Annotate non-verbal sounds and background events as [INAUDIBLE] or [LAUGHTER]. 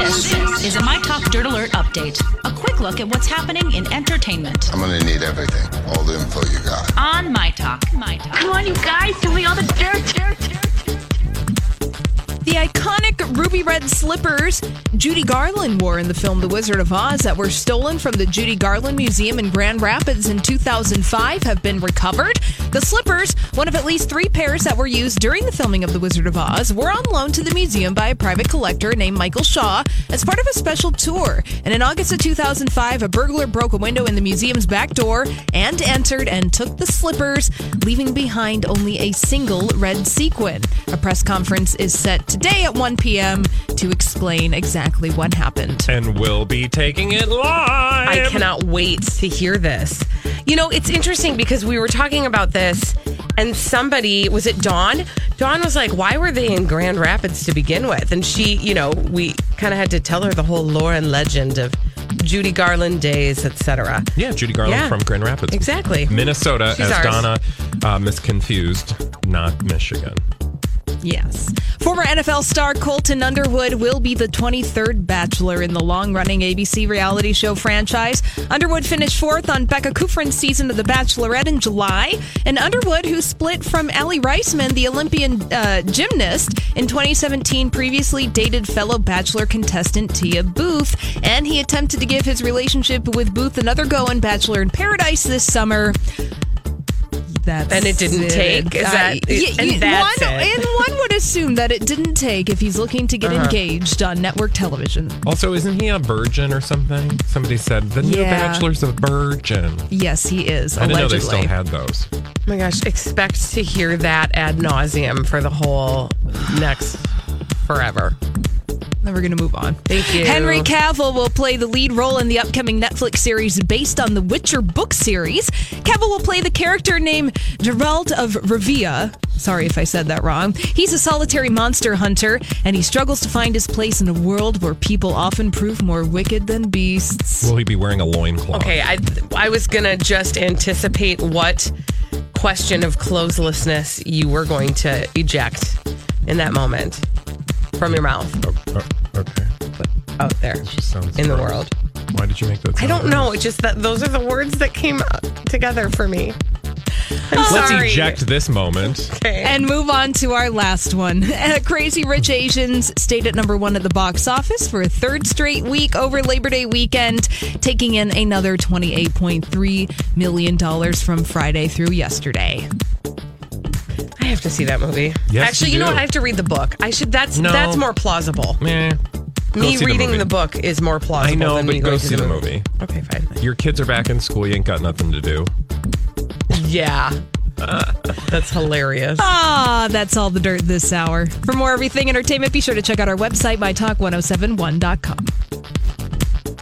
This is a My Talk Dirt Alert update. A quick look at what's happening in entertainment I'm gonna need everything, all the info you got. on My Talk. My Talk. Come on, you guys, give me all the dirt, dirt, dirt. The iconic ruby red slippers Judy Garland wore in the film The Wizard of Oz that were stolen from the Judy Garland Museum in Grand Rapids in 2005 have been recovered. The slippers, one of at least three pairs that were used during the filming of The Wizard of Oz, were on loan to the museum by a private collector named Michael Shaw as part of a special tour. And in August of 2005, a burglar broke a window in the museum's back door and entered and took the slippers, leaving behind only a single red sequin. A press conference is set today at 1 p.m. to explain exactly what happened. And we'll be taking it live. I cannot wait to hear this. You know, it's interesting because we were talking about this, and somebody was it Dawn? Dawn was like, "Why were they in Grand Rapids to begin with?" And she, you know, we kind of had to tell her the whole lore and legend of Judy Garland days, etc. Yeah, Judy Garland Yeah. from Grand Rapids. Exactly. Minnesota, She's as ours. Donna uh, misconfused, not Michigan. Yes. Former NFL star Colton Underwood will be the 23rd Bachelor in the long running ABC reality show franchise. Underwood finished fourth on Becca Kufrin's season of The Bachelorette in July. And Underwood, who split from Aly Raisman, the Olympian uh, gymnast, in 2017, previously dated fellow Bachelor contestant Tia Booth. And he attempted to give his relationship with Booth another go in Bachelor in Paradise this summer. That's And it didn't take? Is that- Y- and y- that's one, it? and one would assume that it didn't take if he's looking to Uh-huh. get engaged on network television. Also, isn't he a virgin or something? Somebody said the new Bachelor's a virgin. Yes, he is. I didn't know they still had those. Oh my gosh, expect to hear that ad nauseum for the whole next forever. Then we're going to move on. Thank you. Henry Cavill will play the lead role in the upcoming Netflix series based on the Witcher book series. Cavill will play the character named Geralt of Rivia. Sorry if I said that wrong. He's a solitary monster hunter, and he struggles to find his place in a world where people often prove more wicked than beasts. Will he be wearing a loincloth? Okay, I I was gonna just anticipate what question of clotheslessness you were going to eject in that moment from your mouth Oh, oh okay. out there Just sounds in the gross. world. Why did you make that? I don't gross? know. It's just that those are the words that came together for me. I'm Let's sorry. eject this moment. Okay. And move on to our last one. [LAUGHS] Uh, Crazy Rich Asians stayed at number one at the box office for a third straight week over Labor Day weekend, taking in another $28.3 million from Friday through yesterday. I have to see that movie. Yes, Actually, you you, know do. what? I have to read the book. I should. That's No. that's more plausible. Meh. Go Me see reading movie. the, book is more plausible. I know, than but me go going see to the movie. Okay, fine. Your kids are back in school. You ain't got nothing to do. Yeah, that's hilarious. Ah, that's all the dirt this hour. For more everything entertainment, be sure to check out our website, mytalk1071.com.